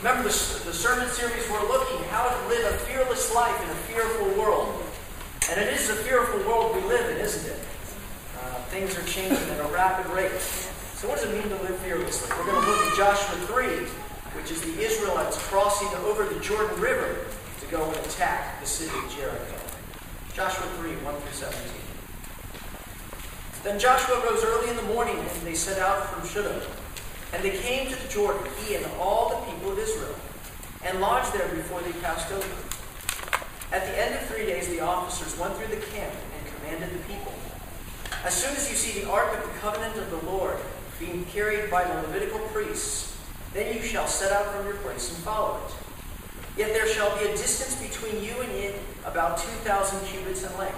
Remember the, the sermon series we're looking how to live a fearless life in a fearful world. And it is a fearful world we live in, isn't it? Uh, things are changing at a rapid rate. So what does it mean to live fearlessly? We're going to look at Joshua 3, which is the Israelites crossing over the Jordan River to go and attack the city of Jericho. Joshua 3, 1 through 17. Then Joshua rose early in the morning, and they set out from Shittim. And they came to the Jordan, he and all the people of Israel, and lodged there before they passed over. At the end of three days, the officers went through the camp and commanded the people As soon as you see the ark of the covenant of the Lord being carried by the Levitical priests, then you shall set out from your place and follow it. Yet there shall be a distance between you and it about 2,000 cubits in length.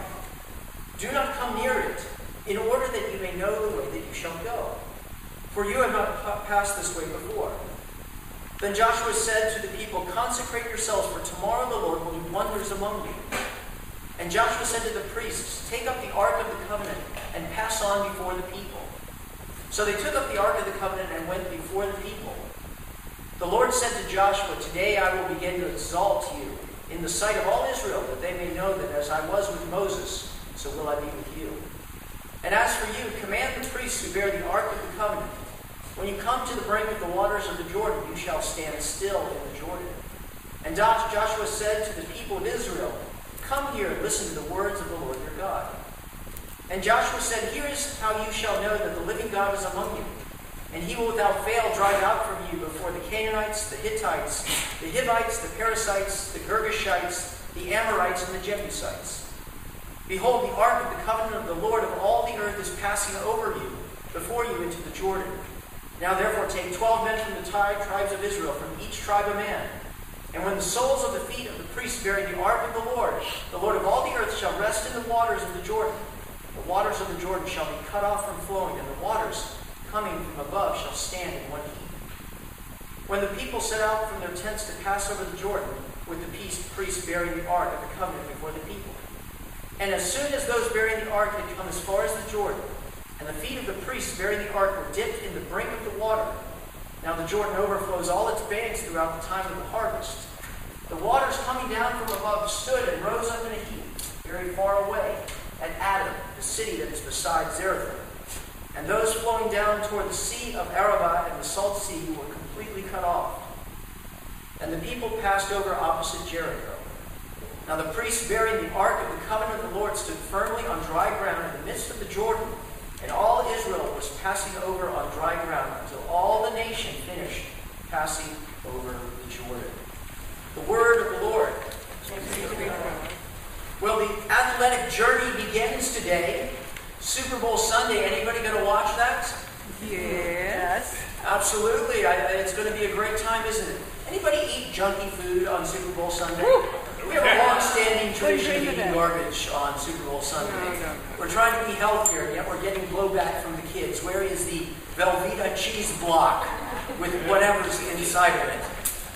Do not come near it, in order that you may know the way that you shall go for you have not passed this way before. Then Joshua said to the people, Consecrate yourselves, for tomorrow the Lord will do wonders among you. And Joshua said to the priests, Take up the ark of the covenant and pass on before the people. So they took up the ark of the covenant and went before the people. The Lord said to Joshua, Today I will begin to exalt you in the sight of all Israel, that they may know that as I was with Moses, so will I be with you. And as for you, command the priests who bear the ark of the covenant when you come to the brink of the waters of the Jordan, you shall stand still in the Jordan. And Joshua said to the people of Israel, Come here and listen to the words of the Lord your God. And Joshua said, Here is how you shall know that the living God is among you. And he will without fail drive out from you before the Canaanites, the Hittites, the Hivites, the Perizzites, the Girgashites, the Amorites, and the Jebusites. Behold, the ark of the covenant of the Lord of all the earth is passing over you, before you into the Jordan. Now therefore take twelve men from the tribes of Israel, from each tribe a man. And when the soles of the feet of the priests bearing the ark of the Lord, the Lord of all the earth shall rest in the waters of the Jordan, the waters of the Jordan shall be cut off from flowing, and the waters coming from above shall stand in one heap. When the people set out from their tents to pass over the Jordan, with the priests bearing the ark of the covenant before the people. And as soon as those bearing the ark had come as far as the Jordan, and the feet of the priests bearing the ark were dipped in the brink of the water. Now the Jordan overflows all its banks throughout the time of the harvest. The waters coming down from above stood and rose up in a heap, very far away, at Adam, the city that is beside Zarethan. And those flowing down toward the sea of Arabah and the salt sea were completely cut off. And the people passed over opposite Jericho. Now the priests bearing the ark of the covenant of the Lord stood firmly on dry ground in the midst of the Jordan and all Israel was passing over on dry ground until all the nation finished passing over the Jordan. The word of the Lord. Well, the athletic journey begins today. Super Bowl Sunday. Anybody going to watch that? Yes. Absolutely. I, it's going to be a great time, isn't it? Anybody eat junky food on Super Bowl Sunday? Woo! We have a long-standing tradition of eating garbage on Super Bowl Sunday. No, no. We're trying to be healthier, yet we're getting blowback from the kids. Where is the Velveeta cheese block with whatever's inside of it?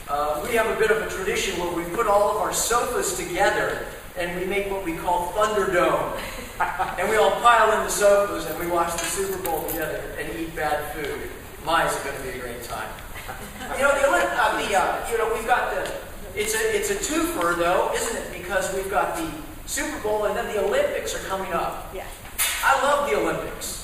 Uh, we have a bit of a tradition where we put all of our sofas together and we make what we call Thunderdome. and we all pile in the sofas and we watch the Super Bowl together and eat bad food. My, is going to be a great time. You know, the, uh, the uh, you know, we've got the it's a, it's a twofer, though, isn't it? Because we've got the Super Bowl and then the Olympics are coming up. Yeah. I love the Olympics.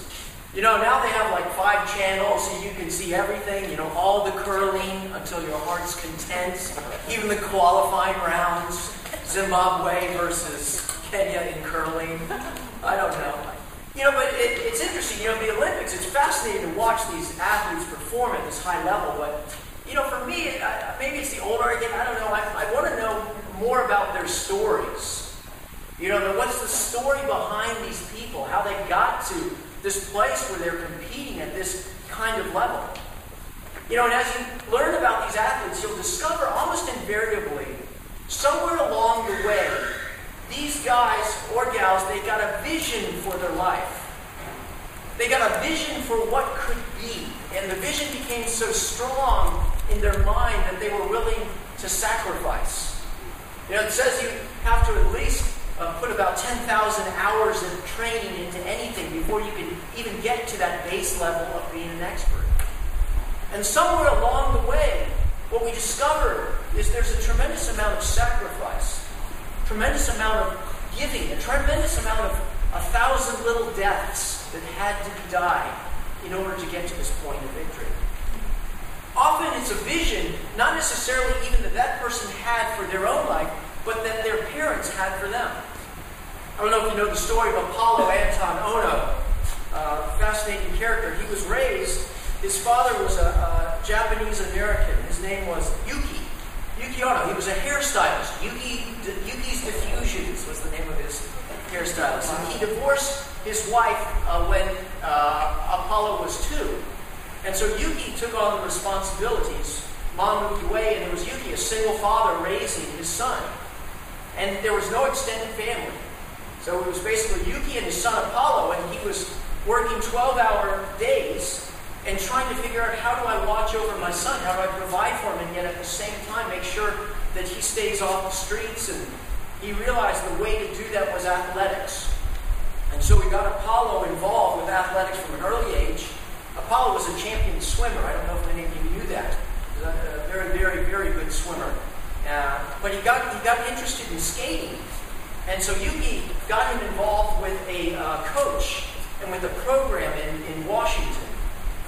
You know, now they have like five channels so you can see everything, you know, all the curling until your heart's content, even the qualifying rounds, Zimbabwe versus Kenya in curling. I don't know. You know, but it, it's interesting. You know, the Olympics, it's fascinating to watch these athletes perform at this high level, but you know, for me, I, maybe it's the older I get, I don't know, I, I want to know more about their stories. You know, what's the story behind these people, how they got to this place where they're competing at this kind of level. You know, and as you learn about these athletes, you'll discover almost invariably, somewhere along the way, these guys or gals, they got a vision for their life. They got a vision for what could be. And the vision became so strong in their mind that they were willing to sacrifice. You know, it says you have to at least uh, put about 10,000 hours of training into anything before you can even get to that base level of being an expert. And somewhere along the way, what we discover is there's a tremendous amount of sacrifice, tremendous amount of giving, a tremendous amount of a thousand little deaths that had to be died in order to get to this point of victory. Often it's a vision, not necessarily even that that person had for their own life, but that their parents had for them. I don't know if you know the story of Apolo Anton Ohno, uh, fascinating character. He was raised, his father was a, a Japanese American. His name was Yuki. Yuki Ohno. He was a hairstylist. Yuki, Yuki's Diffusions was the name of his hairstylist. And he divorced his wife uh, when uh, Apollo was two. And so Yuki took on the responsibilities. Mom moved away, and it was Yuki, a single father, raising his son. And there was no extended family. So it was basically Yuki and his son Apolo, and he was working 12 hour days and trying to figure out how do I watch over my son? How do I provide for him and yet at the same time make sure that he stays off the streets? And he realized the way to do that was athletics. And so we got Apolo involved with athletics from an early age. Apolo was a champion swimmer. I don't know if many of you knew that. He was a very, very, very good swimmer. Uh, but he got, he got interested in skating. And so Yuki got him involved with a uh, coach and with a program in, in Washington.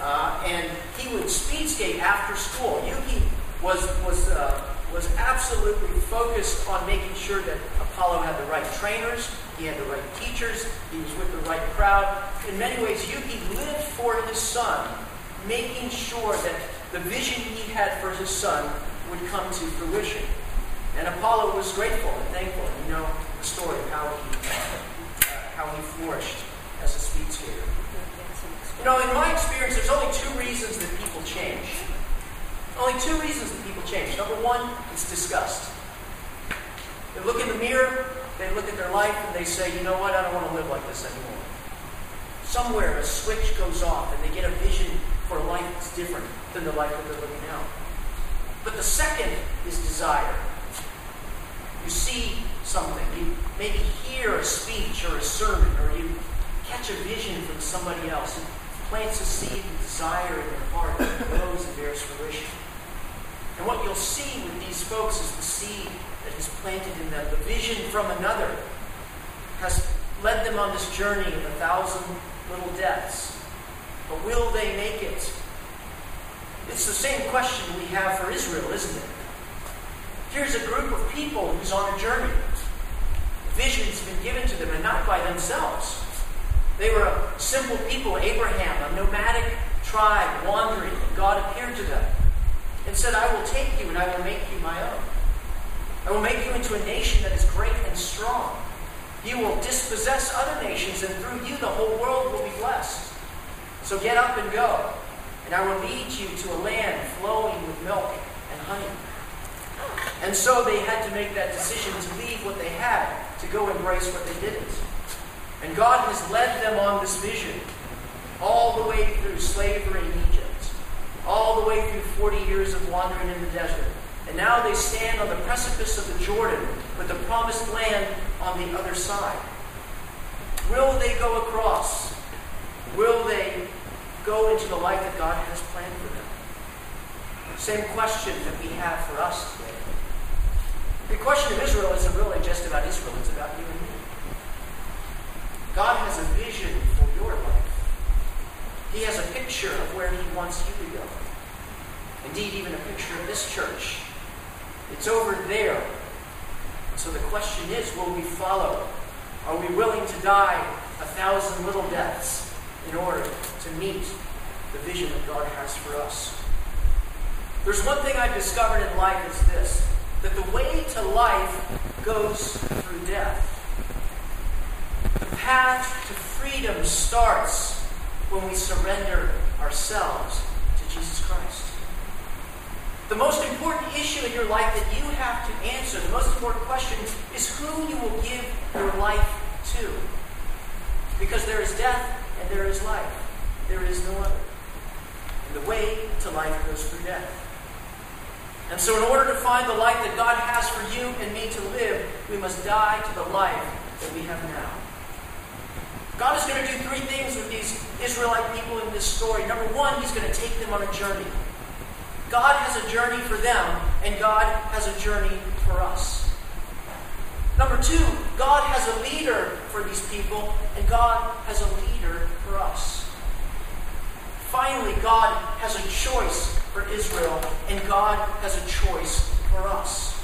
Uh, and he would speed skate after school. Yuki was, was, uh, was absolutely focused on making sure that Apolo had the right trainers, he had the right teachers, he was with the right crowd. In many ways, Yuki lived for his son, making sure that the vision he had for his son would come to fruition. And Apolo was grateful and thankful. You know the story of how he, uh, how he flourished as a speed skater. You know, in my experience, there's only two reasons that people change. Only two reasons that people change. Number one, it's disgust. They look in the mirror, they look at their life, and they say, you know what, I don't want to live like this anymore. Somewhere a switch goes off, and they get a vision for a life that's different than the life that they're living now. But the second is desire. You see something, you maybe hear a speech or a sermon, or you catch a vision from somebody else. It plants a seed of desire in their heart that grows and bears fruition. And what you'll see with these folks is the seed that is planted in them. The vision from another has led them on this journey of a thousand little deaths. But will they make it? It's the same question we have for Israel, isn't it? Here's a group of people who's on a journey. Vision's been given to them, and not by themselves. They were a simple people, Abraham, a nomadic tribe wandering, and God appeared to them and said, I will take you and I will make you my own. I will make you into a nation that is great and strong. You will dispossess other nations, and through you the whole world will be blessed. So get up and go, and I will lead you to a land flowing with milk and honey. And so they had to make that decision to leave what they had to go embrace what they didn't. And God has led them on this vision all the way through slavery in Egypt, all the way through 40 years of wandering in the desert. And now they stand on the precipice of the Jordan with the promised land on the other side. Will they go across? Will they go into the life that God has planned for them? Same question that we have for us today. The question of Israel isn't really just about Israel, it's about you and me. God has a vision for your life. He has a picture of where He wants you to go. Indeed, even a picture of this church. It's over there. So the question is will we follow? Are we willing to die a thousand little deaths in order to meet the vision that God has for us? There's one thing I've discovered in life is this that the way to life goes through death. The path to freedom starts when we surrender ourselves to Jesus Christ. The most important issue in your life that you have to answer, the most important question, is who you will give your life to. Because there is death and there is life. There is no other. And the way to life goes through death. And so, in order to find the life that God has for you and me to live, we must die to the life that we have now. Going to do three things with these Israelite people in this story. Number one, He's going to take them on a journey. God has a journey for them, and God has a journey for us. Number two, God has a leader for these people, and God has a leader for us. Finally, God has a choice for Israel, and God has a choice for us.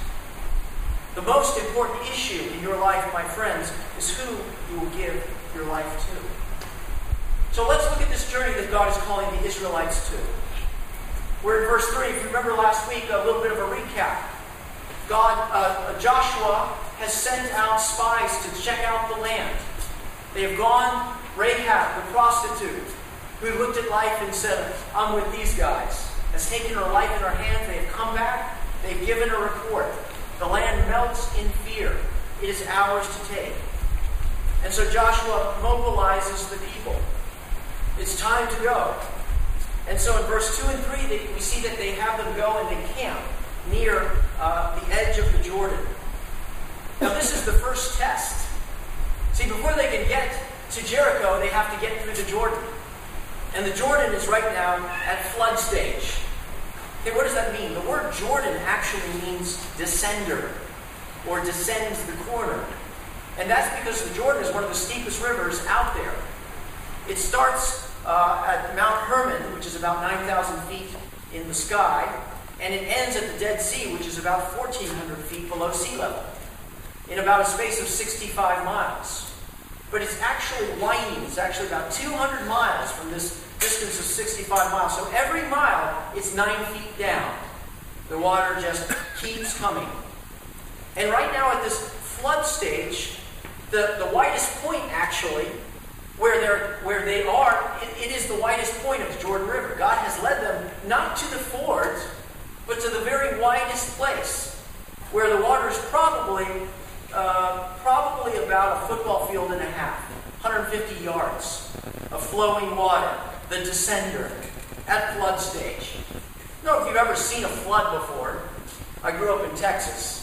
The most important issue in your life, my friends, is who you will give your life to. So let's look at this journey that God is calling the Israelites to. We're in verse 3. If you remember last week, a little bit of a recap. God, uh, Joshua has sent out spies to check out the land. They have gone, Rahab, the prostitute, who looked at life and said, I'm with these guys, has taken her life in her hands. They have come back. They've given a report. The land melts in fear. It is ours to take. And so Joshua mobilizes the people. It's time to go. And so in verse 2 and 3, they, we see that they have them go and they camp near uh, the edge of the Jordan. Now, this is the first test. See, before they can get to Jericho, they have to get through the Jordan. And the Jordan is right now at flood stage. Okay, what does that mean? The word Jordan actually means descender or descends the corner. And that's because the Jordan is one of the steepest rivers out there. It starts uh, at Mount Hermon, which is about 9,000 feet in the sky, and it ends at the Dead Sea, which is about 1,400 feet below sea level, in about a space of 65 miles. But it's actually winding. It's actually about 200 miles from this distance of 65 miles. So every mile, it's nine feet down. The water just keeps coming. And right now, at this flood stage, the, the widest point actually, where, they're, where they are, it, it is the widest point of the Jordan River. God has led them not to the ford, but to the very widest place, where the water is probably, uh, probably about a football field and a half, 150 yards of flowing water the descender at flood stage. I don't know if you've ever seen a flood before. I grew up in Texas.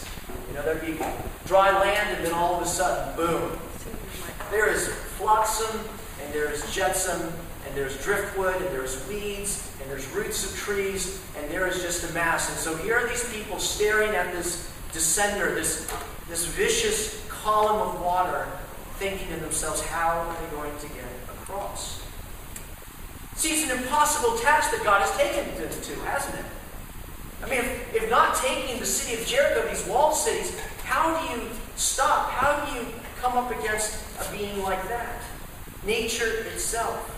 Know, there'd be dry land, and then all of a sudden, boom. There is flotsam, and there's jetsam, and there's driftwood, and there's weeds, and there's roots of trees, and there is just a mass. And so here are these people staring at this descender, this, this vicious column of water, thinking to themselves, how are they going to get across? See, it's an impossible task that God has taken them to, hasn't it? I mean, if, if not taking the city of Jericho, these walled cities, how do you stop? How do you come up against a being like that? Nature itself.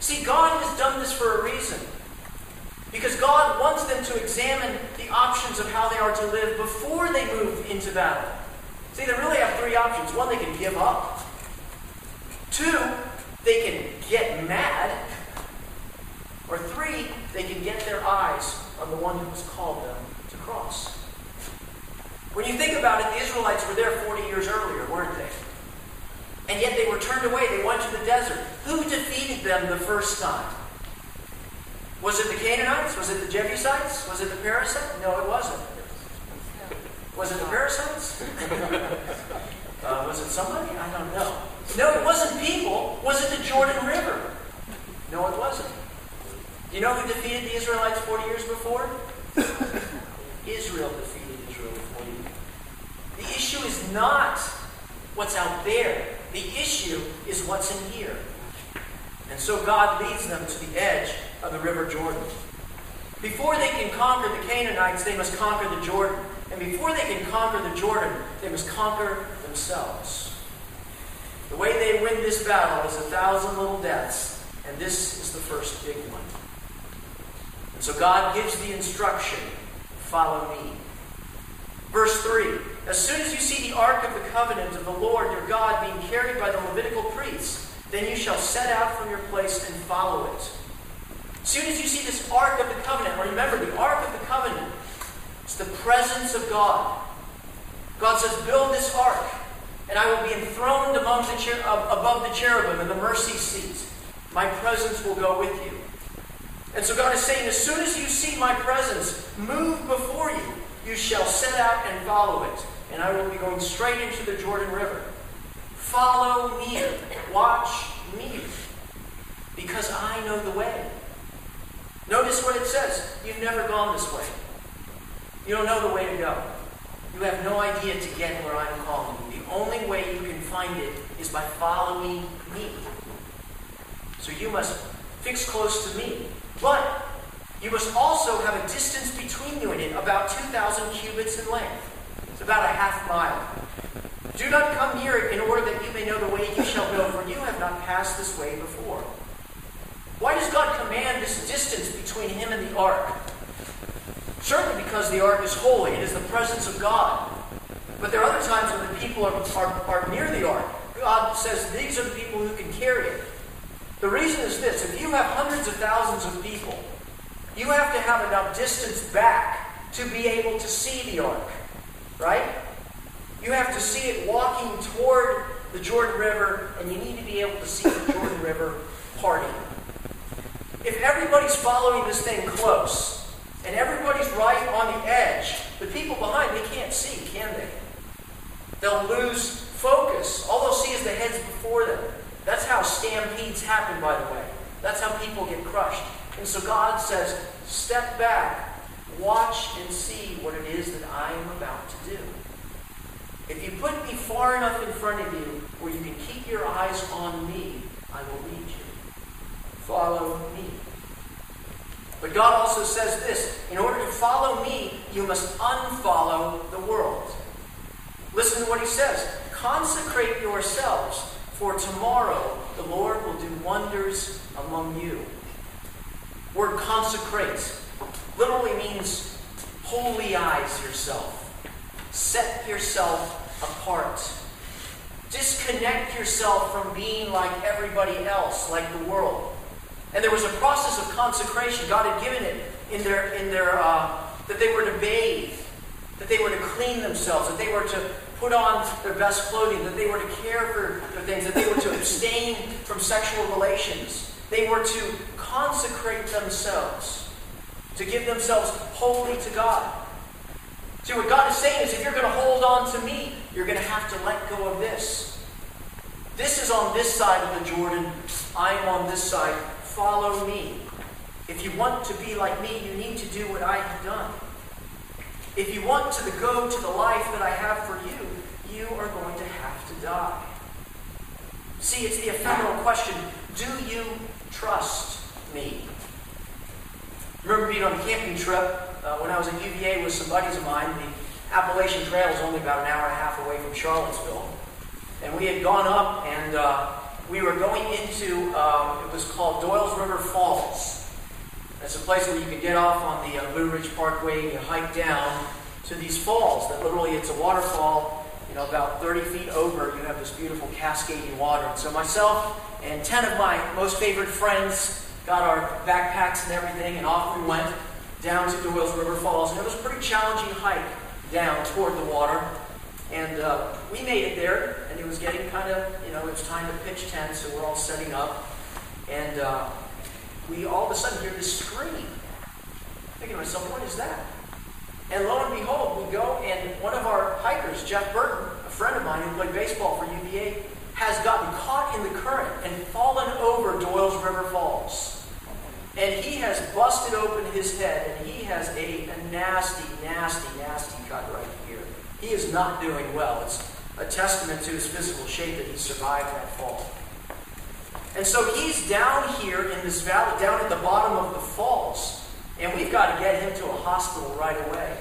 See, God has done this for a reason. Because God wants them to examine the options of how they are to live before they move into battle. See, they really have three options. One, they can give up. Two, they can get mad. Or three, they can get their eyes on the one who has called them to cross. When you think about it, the Israelites were there 40 years earlier, weren't they? And yet they were turned away. They went to the desert. Who defeated them the first time? Was it the Canaanites? Was it the Jebusites? Was it the Perizzites? No, it wasn't. Was it the Perizzites? uh, was it somebody? I don't know. No, it wasn't people. Was it the Jordan River? No, it wasn't. You know who defeated the Israelites 40 years before? Israel defeated Israel 40 years. The issue is not what's out there. The issue is what's in here. And so God leads them to the edge of the river Jordan. Before they can conquer the Canaanites, they must conquer the Jordan. And before they can conquer the Jordan, they must conquer themselves. The way they win this battle is a thousand little deaths, and this is the first big one. So God gives the instruction follow me. Verse 3 As soon as you see the ark of the covenant of the Lord your God being carried by the Levitical priests, then you shall set out from your place and follow it. As soon as you see this ark of the covenant, remember the ark of the covenant, it's the presence of God. God says, Build this ark and I will be enthroned above the cherubim in the mercy seat. My presence will go with you. And so God is saying, as soon as you see my presence move before you, you shall set out and follow it. And I will be going straight into the Jordan River. Follow me. Watch me. Because I know the way. Notice what it says. You've never gone this way. You don't know the way to go. You have no idea to get where I'm calling you. The only way you can find it is by following me. So you must fix close to me. But you must also have a distance between you and it, about 2,000 cubits in length. It's about a half mile. Do not come near it in order that you may know the way you shall go, for you have not passed this way before. Why does God command this distance between him and the ark? Certainly because the ark is holy, it is the presence of God. But there are other times when the people are, are, are near the ark. God says these are the people who can carry it. The reason is this if you have hundreds of thousands of people, you have to have enough distance back to be able to see the ark. Right? You have to see it walking toward the Jordan River, and you need to be able to see the Jordan River parting. If everybody's following this thing close, and everybody's right on the edge. The people behind, they can't see, can they? They'll lose focus. All they'll see is the heads before them. That's how stampedes happen, by the way. That's how people get crushed. And so God says, step back, watch and see what it is that I am about to do. If you put me far enough in front of you where you can keep your eyes on me, I will lead you. Follow me. But God also says this in order to follow me, you must unfollow the world. Listen to what he says Consecrate yourselves, for tomorrow the Lord will do wonders among you. Word consecrate literally means holyize yourself, set yourself apart. Disconnect yourself from being like everybody else, like the world. And there was a process of consecration. God had given it in their, in their uh, that they were to bathe, that they were to clean themselves, that they were to put on their best clothing, that they were to care for their things, that they were to abstain from sexual relations. They were to consecrate themselves, to give themselves wholly to God. See, what God is saying is if you're going to hold on to me, you're going to have to let go of this. This is on this side of the Jordan. I am on this side follow me. If you want to be like me, you need to do what I have done. If you want to go to the life that I have for you, you are going to have to die. See, it's the ephemeral question do you trust me? remember being on a camping trip uh, when I was at UVA with some buddies of mine. The Appalachian Trail is only about an hour and a half away from Charlottesville. And we had gone up and uh, we were going into, um, it was called Doyle's River Falls. It's a place where you can get off on the uh, Blue Ridge Parkway and you hike down to these falls. That literally, it's a waterfall, you know, about 30 feet over. You have this beautiful cascading water. And so myself and 10 of my most favorite friends got our backpacks and everything, and off we went down to Doyle's River Falls. And it was a pretty challenging hike down toward the water. And uh, we made it there, and it was getting kind of, you know, it was time to pitch tent, so we're all setting up. And uh, we all of a sudden hear this scream. Thinking to myself, what is that? And lo and behold, we go, and one of our hikers, Jeff Burton, a friend of mine who played baseball for UVA, has gotten caught in the current and fallen over Doyle's River Falls. And he has busted open his head, and he has a, a nasty, nasty, nasty cut right here. he is not doing well. It's a testament to his physical shape that he survived that fall. And so he's down here in this valley, down at the bottom of the falls, and we've got to get him to a hospital right away.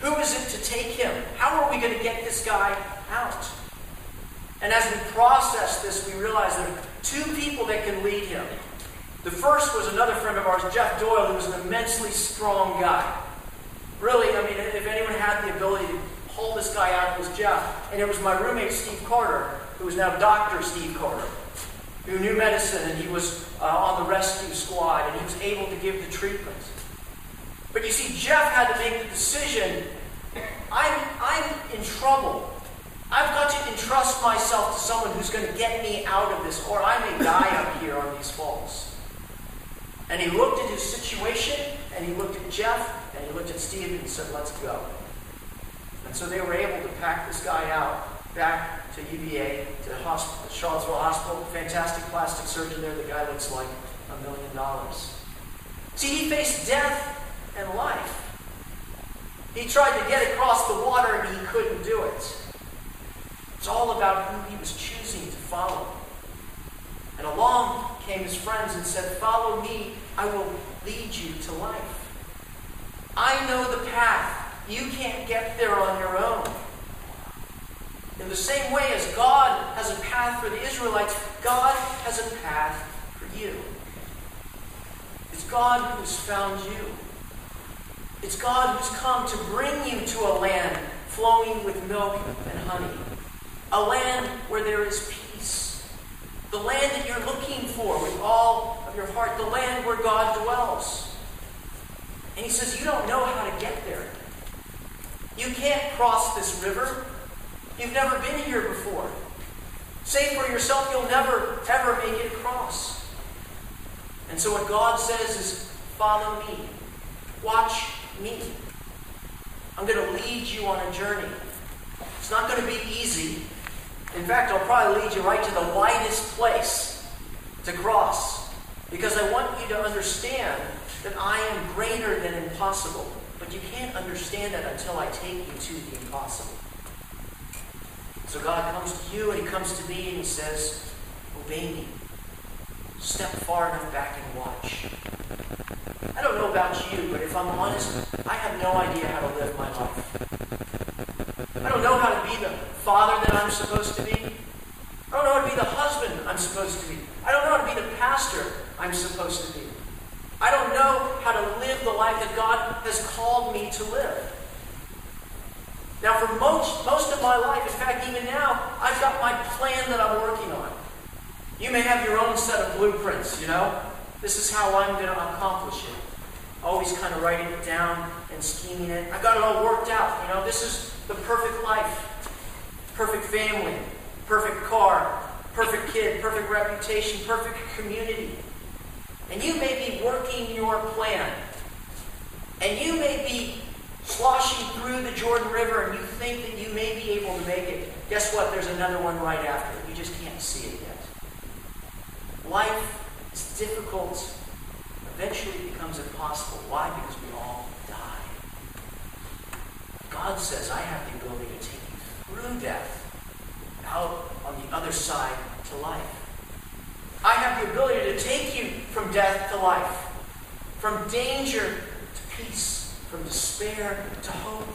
Who is it to take him? How are we going to get this guy out? And as we process this, we realize there are two people that can lead him. The first was another friend of ours, Jeff Doyle, who was an immensely strong guy. Really, I mean, if anyone had the ability to pull this guy out, it was Jeff. And it was my roommate, Steve Carter, who is now Dr. Steve Carter, who knew medicine and he was uh, on the rescue squad and he was able to give the treatment. But you see, Jeff had to make the decision I'm, I'm in trouble. I've got to entrust myself to someone who's going to get me out of this, or I may die up here on these falls. And he looked at his situation, and he looked at Jeff, and he looked at Steve and said, Let's go. And so they were able to pack this guy out back to UVA, to the hospital, Charlottesville Hospital. Fantastic plastic surgeon there. The guy looks like a million dollars. See, he faced death and life. He tried to get across the water and he couldn't do it. It's all about who he was choosing to follow. And along came his friends and said, Follow me, I will lead you to life. I know the path. You can't get there on your own. In the same way as God has a path for the Israelites, God has a path for you. It's God who has found you. It's God who's come to bring you to a land flowing with milk and honey. A land where there is peace. The land that you're looking for with all of your heart. The land where God dwells. And he says, You don't know how to get there. You can't cross this river. You've never been here before. Say for yourself, you'll never, ever make it across. And so what God says is, Follow me. Watch me. I'm going to lead you on a journey. It's not going to be easy. In fact, I'll probably lead you right to the widest place to cross. Because I want you to understand that I am greater than impossible. But you can't understand that until I take you to the impossible. So God comes to you and He comes to me and He says, Obey me. Step far enough back and watch. I don't know about you, but if I'm honest, I have no idea how to live my life. I don't know how to be the father that I'm supposed to be. I don't know how to be the husband I'm supposed to be. I don't know how to be the pastor I'm supposed to be. I don't know how to live the life that God has called me to live. Now, for most, most of my life, in fact, even now, I've got my plan that I'm working on. You may have your own set of blueprints, you know? This is how I'm going to accomplish it. Always kind of writing it down and scheming it. I've got it all worked out. You know, this is the perfect life, perfect family, perfect car, perfect kid, perfect reputation, perfect community. And you may be working your plan. And you may be sloshing through the Jordan River and you think that you may be able to make it. Guess what? There's another one right after. You just can't see it yet. Life is difficult. Eventually it becomes impossible. Why? Because we all die. God says, I have the ability to take you through death out on the other side to life. I have the ability to take you from death to life, from danger to peace, from despair to hope.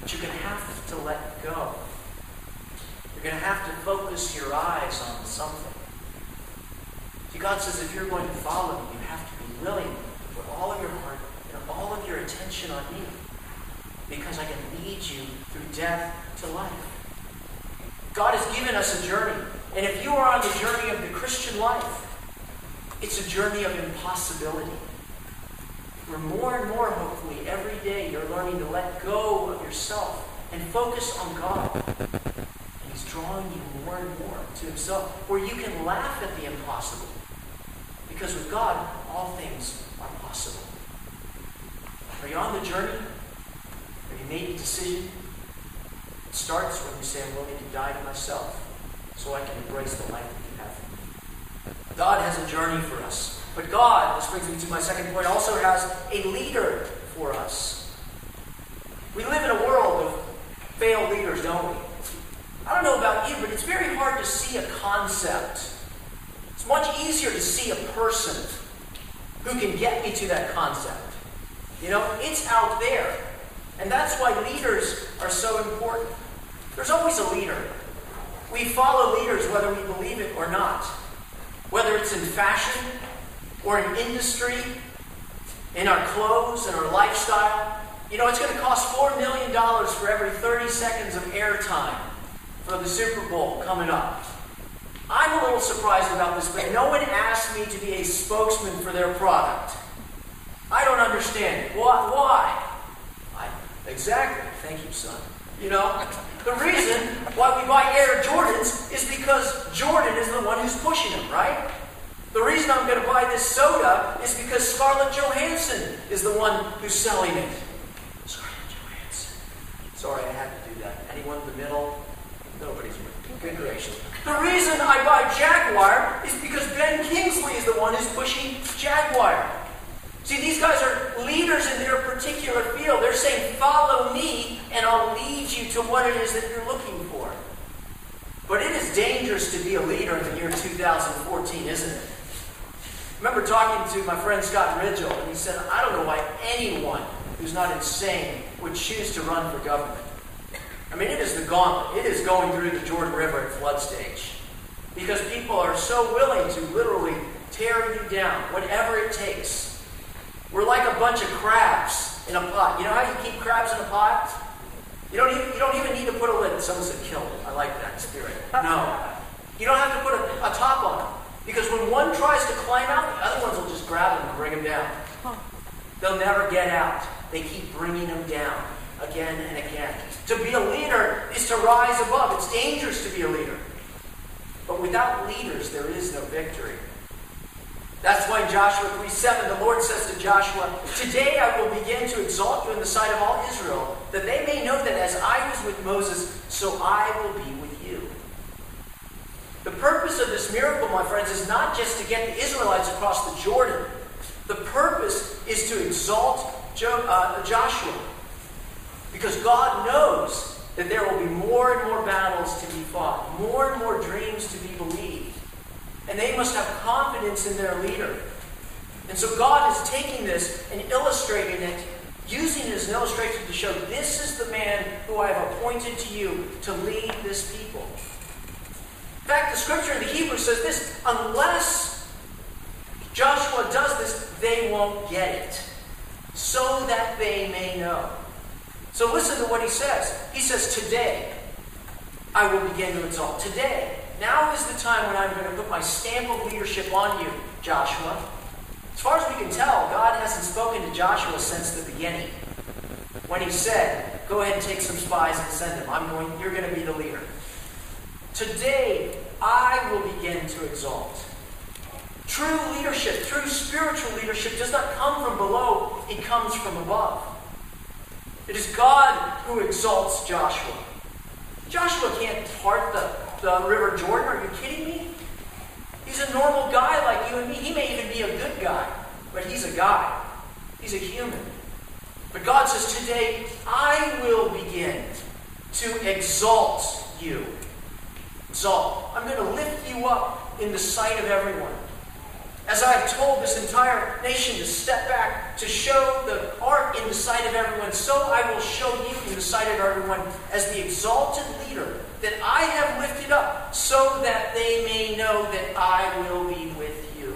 But you're going to have to let go. You're going to have to focus your eyes on something. See, God says if you're going to follow me, you have to be willing to put all of your heart and all of your attention on me. Because I can lead you through death to life. God has given us a journey. And if you are on the journey of the Christian life, it's a journey of impossibility. Where more and more, hopefully, every day you're learning to let go of yourself and focus on God. And He's drawing you more and more to Himself, where you can laugh at the impossible. Because with God, all things are possible. Are you on the journey? Have you made a decision? It starts when you say, I'm willing to die to myself so I can embrace the life that you have for me. God has a journey for us. But God, this brings me to my second point, also has a leader for us. We live in a world of failed leaders, don't we? I don't know about you, but it's very hard to see a concept. It's much easier to see a person who can get me to that concept. You know, it's out there. And that's why leaders are so important. There's always a leader. We follow leaders whether we believe it or not. Whether it's in fashion or in industry, in our clothes, in our lifestyle. You know, it's going to cost $4 million for every 30 seconds of airtime for the Super Bowl coming up. I'm a little surprised about this, but no one asked me to be a spokesman for their product. I don't understand. Why? Why? I, exactly. Thank you, son. You know, the reason why we buy Air Jordans is because Jordan is the one who's pushing them, right? The reason I'm going to buy this soda is because Scarlett Johansson is the one who's selling it. Scarlett Johansson. Sorry, I had to do that. Anyone in the middle? Nobody's in. Good gracious. The reason I buy Jaguar is because Ben Kingsley is the one who's pushing Jaguar. See, these guys are leaders in their particular field. They're saying, Follow me, and I'll lead you to what it is that you're looking for. But it is dangerous to be a leader in the year 2014, isn't it? I remember talking to my friend Scott Rigell, and he said, I don't know why anyone who's not insane would choose to run for government. I mean, it is the gauntlet. It is going through the Jordan River at flood stage. Because people are so willing to literally tear you down, whatever it takes. We're like a bunch of crabs in a pot. You know how you keep crabs in a pot? You don't even, you don't even need to put a lid. Someone said kill it. I like that spirit. No. You don't have to put a, a top on it. Because when one tries to climb out, the other ones will just grab them and bring them down. They'll never get out. They keep bringing them down again and again. To be a leader is to rise above. It's dangerous to be a leader. But without leaders, there is no victory. That's why in Joshua 3 7, the Lord says to Joshua, Today I will begin to exalt you in the sight of all Israel, that they may know that as I was with Moses, so I will be with you. The purpose of this miracle, my friends, is not just to get the Israelites across the Jordan. The purpose is to exalt jo- uh, Joshua. Because God knows that there will be more and more battles to be fought, more and more dreams to be believed. And they must have confidence in their leader. And so God is taking this and illustrating it, using it as an illustration to show this is the man who I have appointed to you to lead this people. In fact, the scripture in the Hebrew says this unless Joshua does this, they won't get it, so that they may know. So listen to what he says. He says, Today I will begin to exalt. Today. Now is the time when I'm going to put my stamp of leadership on you, Joshua. As far as we can tell, God hasn't spoken to Joshua since the beginning. When he said, Go ahead and take some spies and send them. I'm going, you're going to be the leader. Today, I will begin to exalt. True leadership, true spiritual leadership does not come from below, it comes from above. It is God who exalts Joshua. Joshua can't part the, the River Jordan. Are you kidding me? He's a normal guy like you and me. He may even be a good guy, but he's a guy. He's a human. But God says, Today I will begin to exalt you. Exalt. I'm going to lift you up in the sight of everyone. As I have told this entire nation to step back, to show the art in the sight of everyone, so I will show you in the sight of everyone as the exalted leader that I have lifted up, so that they may know that I will be with you.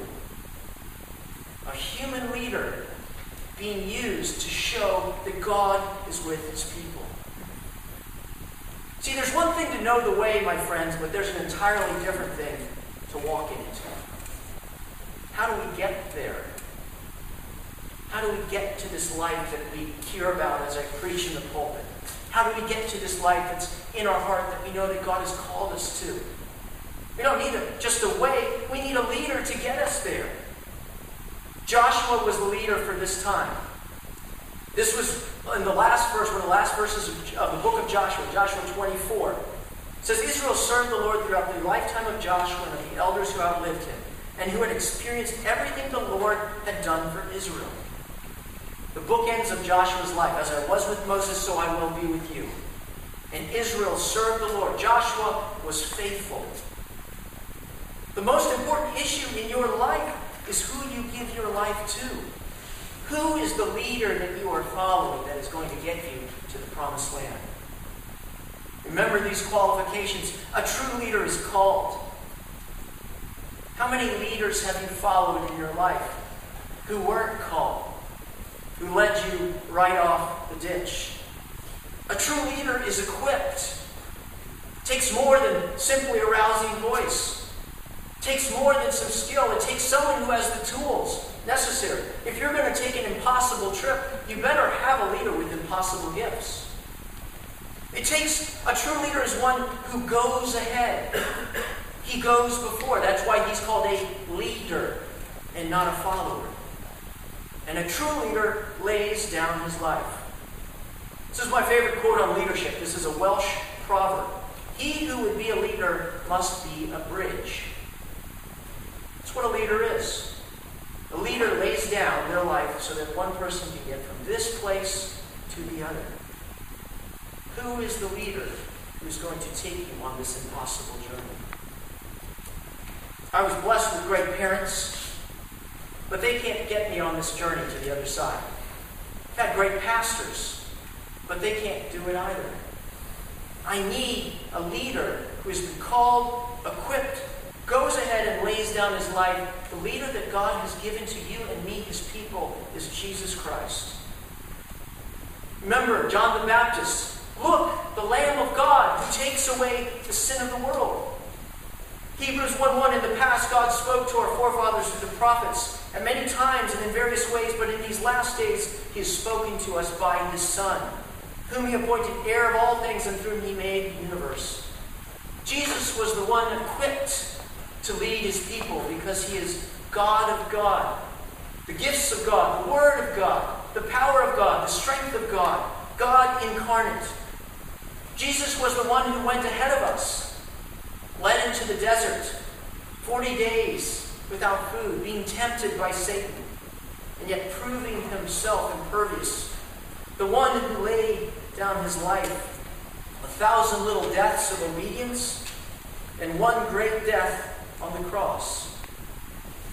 A human leader being used to show that God is with his people. See, there's one thing to know the way, my friends, but there's an entirely different thing to walk in it. How do we get there? How do we get to this life that we hear about as I preach in the pulpit? How do we get to this life that's in our heart that we know that God has called us to? We don't need a, just a way, we need a leader to get us there. Joshua was the leader for this time. This was in the last verse, one of the last verses of, the book of Joshua, Joshua 24. It says, Israel served the Lord throughout the lifetime of Joshua and of the elders who outlived him and who had experienced everything the Lord had done for Israel. The bookends of Joshua's life. As I was with Moses, so I will be with you. And Israel served the Lord. Joshua was faithful. The most important issue in your life is who you give your life to. Who is the leader that you are following that is going to get you to the promised land? Remember these qualifications. A true leader is called. How many leaders have you followed in your life who weren't called, who led you right off the ditch? A true leader is equipped. Takes more than simply a rousing voice. Takes more than some skill. It takes someone who has the tools necessary. If you're going to take an impossible trip, you better have a leader with impossible gifts. It takes a true leader is one who goes ahead. He goes before. That's why he's called a leader and not a follower. And a true leader lays down his life. This is my favorite quote on leadership. This is a Welsh proverb. He who would be a leader must be a bridge. That's what a leader is. A leader lays down their life so that one person can get from this place to the other. Who is the leader who is going to take you on this impossible journey? I was blessed with great parents, but they can't get me on this journey to the other side. I've had great pastors, but they can't do it either. I need a leader who has been called, equipped, goes ahead and lays down his life. The leader that God has given to you and me, his people, is Jesus Christ. Remember John the Baptist. Look, the Lamb of God who takes away the sin of the world. Hebrews 1 1 In the past, God spoke to our forefathers through the prophets at many times and in various ways, but in these last days, He has spoken to us by His Son, whom He appointed heir of all things and through whom He made the universe. Jesus was the one equipped to lead His people because He is God of God, the gifts of God, the Word of God, the power of God, the strength of God, God incarnate. Jesus was the one who went ahead of us led into the desert, 40 days without food, being tempted by Satan, and yet proving himself impervious. The one who laid down his life, a thousand little deaths of obedience, and one great death on the cross.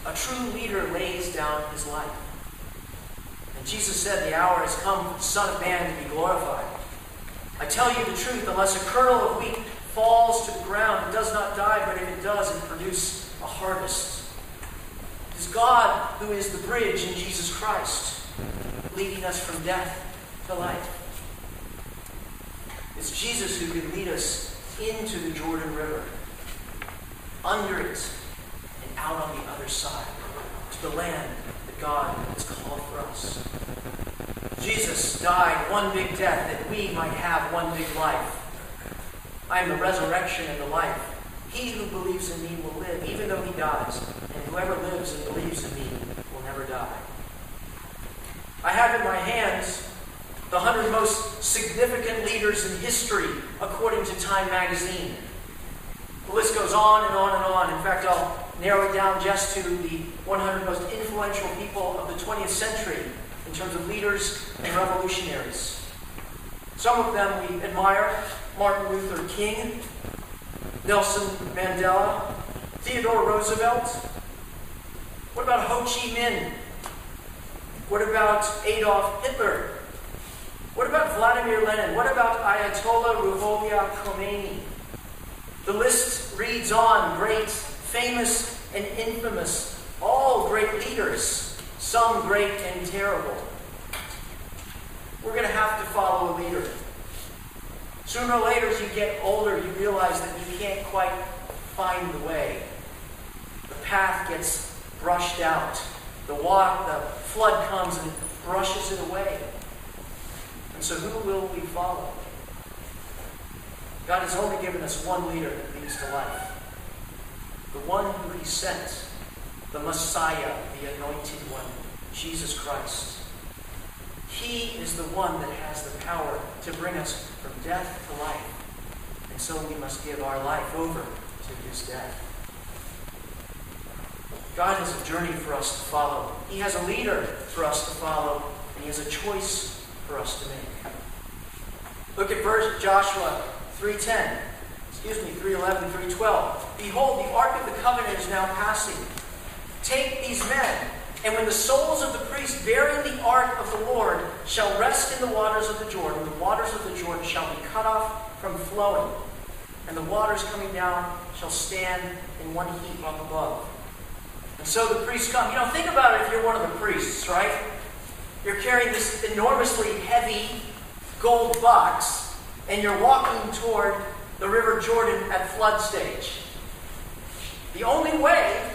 A true leader lays down his life. And Jesus said, The hour has come for the Son of Man to be glorified. I tell you the truth, unless a kernel of wheat falls to the ground, it does not die, but if it does, it produces a harvest. It is God who is the bridge in Jesus Christ, leading us from death to life. It's Jesus who can lead us into the Jordan River, under it, and out on the other side, to the land that God has called for us. Jesus died one big death that we might have one big life. I am the resurrection and the life. He who believes in me will live, even though he dies, and whoever lives and believes in me will never die. I have in my hands the 100 most significant leaders in history, according to Time magazine. The list goes on and on and on. In fact, I'll narrow it down just to the 100 most influential people of the 20th century in terms of leaders and revolutionaries. Some of them we admire, Martin Luther King, Nelson Mandela, Theodore Roosevelt? What about Ho Chi Minh? What about Adolf Hitler? What about Vladimir Lenin? What about Ayatollah Ruhollah Khomeini? The list reads on great, famous, and infamous, all great leaders, some great and terrible. We're going to have to follow a leader. Sooner or later, as you get older, you realize that you can't quite find the way. The path gets brushed out. The water, the flood comes and brushes it away. And so who will we follow? God has only given us one leader that leads to life. The one who he sent, the Messiah, the anointed one, Jesus Christ. He is the one that has the power to bring us from death to life. And so we must give our life over to his death. God has a journey for us to follow. He has a leader for us to follow, and he has a choice for us to make. Look at verse Joshua 3:10. Excuse me, 3:11, 3:12. Behold, the ark of the covenant is now passing. Take these men and when the soles of the priests bearing the ark of the Lord shall rest in the waters of the Jordan, the waters of the Jordan shall be cut off from flowing, and the waters coming down shall stand in one heap up above. And so the priests come. You know, think about it if you're one of the priests, right? You're carrying this enormously heavy gold box, and you're walking toward the River Jordan at flood stage. The only way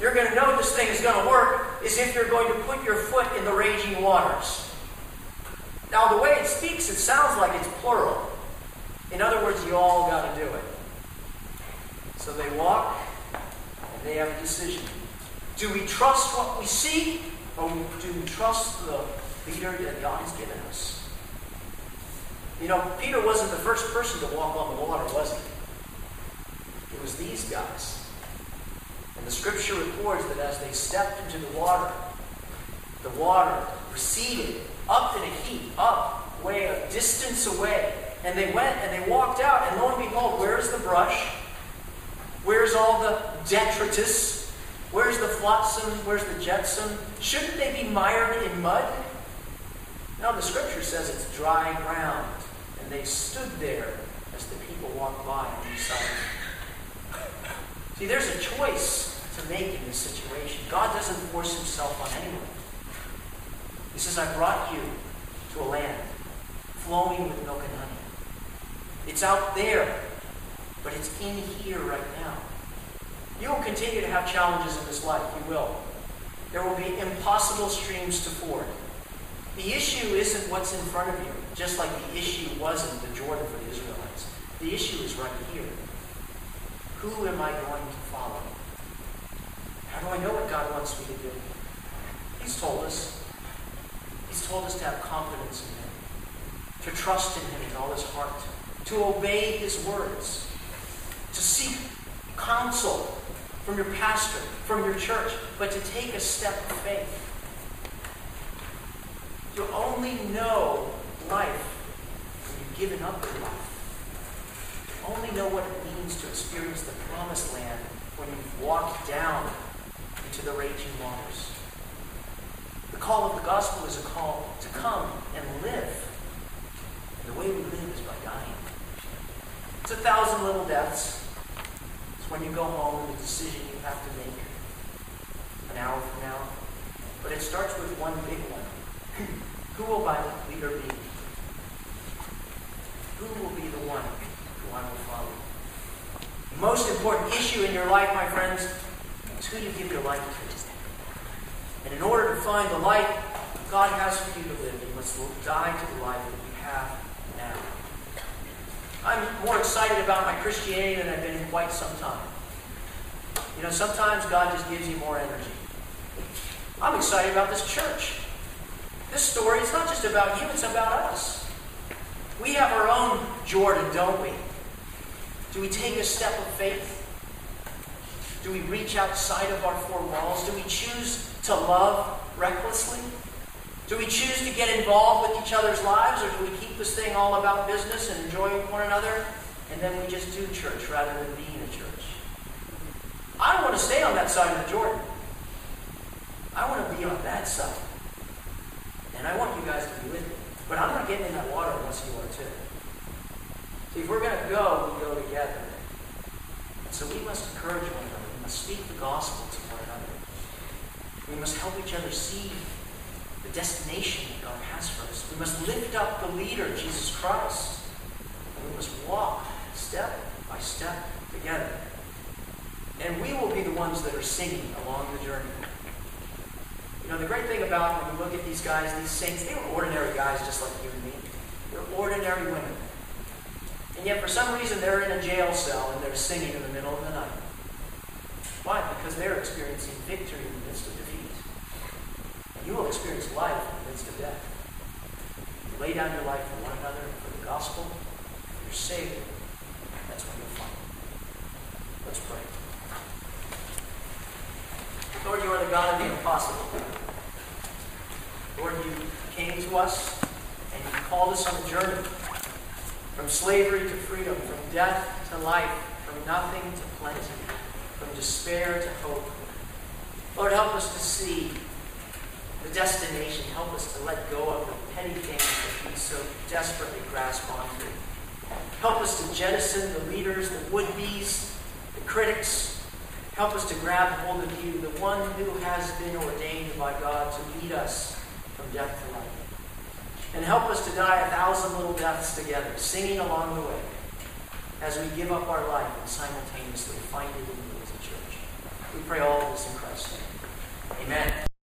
you're going to know this thing is going to work is if you're going to put your foot in the raging waters. Now, the way it speaks, it sounds like it's plural. In other words, you all got to do it. So they walk, and they have a decision. Do we trust what we see, or do we trust the leader that God has given us? You know, Peter wasn't the first person to walk on the water, was he? It was these guys. And the scripture records that as they stepped into the water, the water receded up in a heap, up way a distance away. And they went and they walked out, and lo and behold, where's the brush? Where's all the detritus? Where's the flotsam? Where's the jetsam? Shouldn't they be mired in mud? No, the scripture says it's dry ground. And they stood there as the people walked by on the side. See, there's a choice to make in this situation. God doesn't force himself on anyone. He says, I brought you to a land flowing with milk and honey. It's out there, but it's in here right now. You will continue to have challenges in this life. You will. There will be impossible streams to ford. The issue isn't what's in front of you, just like the issue wasn't the Jordan for the Israelites. The issue is right here. Who am I going to follow? How do I know what God wants me to do? He's told us. He's told us to have confidence in Him, to trust in Him with all His heart, to obey His words, to seek counsel from your pastor, from your church, but to take a step of faith. You only know life when you've given up your life. You only know what it means to experience the promised land when you've walked down into the raging waters. The call of the gospel is a call to come and live. And the way we live is by dying. It's a thousand little deaths. It's when you go home and the decision you have to make an hour from now. But it starts with one big one. Who will my leader be? Who will be the one who I will follow? The most important issue in your life, my friends, is who you give your life to. And in order to find the life God has for you to live, you must die to the life that you have now. I'm more excited about my Christianity than I've been in quite some time. You know, sometimes God just gives you more energy. I'm excited about this church. This story, it's not just about you, it's about us. We have our own Jordan, don't we? Do we take a step of faith? Do we reach outside of our four walls? Do we choose to love recklessly? Do we choose to get involved with each other's lives, or do we keep this thing all about business and enjoying one another, and then we just do church rather than being a church? I don't want to stay on that side of the Jordan. I want to be on that side. And I want you guys to be with me. But I'm not getting in that water unless you are too. See, if we're going to go, we go together. And so we must encourage one another. We must speak the gospel to one another. We must help each other see the destination that God has for us. We must lift up the leader, Jesus Christ. And we must walk step by step together. And we will be the ones that are singing along the journey. You know, the great thing about when you look at these guys, these saints, they were ordinary guys just like you and me. They're ordinary women. And yet, for some reason, they're in a jail cell and they're singing in the middle of the night. Why? Because they're experiencing victory in the midst of defeat. And you will experience life in the midst of death. You lay down your life for one another, for the gospel, for your Savior. That's when you'll find it. Let's pray. Lord, you are the God of the impossible. Lord, you came to us and you called us on a journey from slavery to freedom, from death to life, from nothing to plenty, from despair to hope. Lord, help us to see the destination. Help us to let go of the petty things that we so desperately grasp onto. Help us to jettison the leaders, the would-be's, the critics, Help us to grab hold of you, the one who has been ordained by God to lead us from death to life. And help us to die a thousand little deaths together, singing along the way, as we give up our life and simultaneously find it in you as a church. We pray all this in Christ's name. Amen.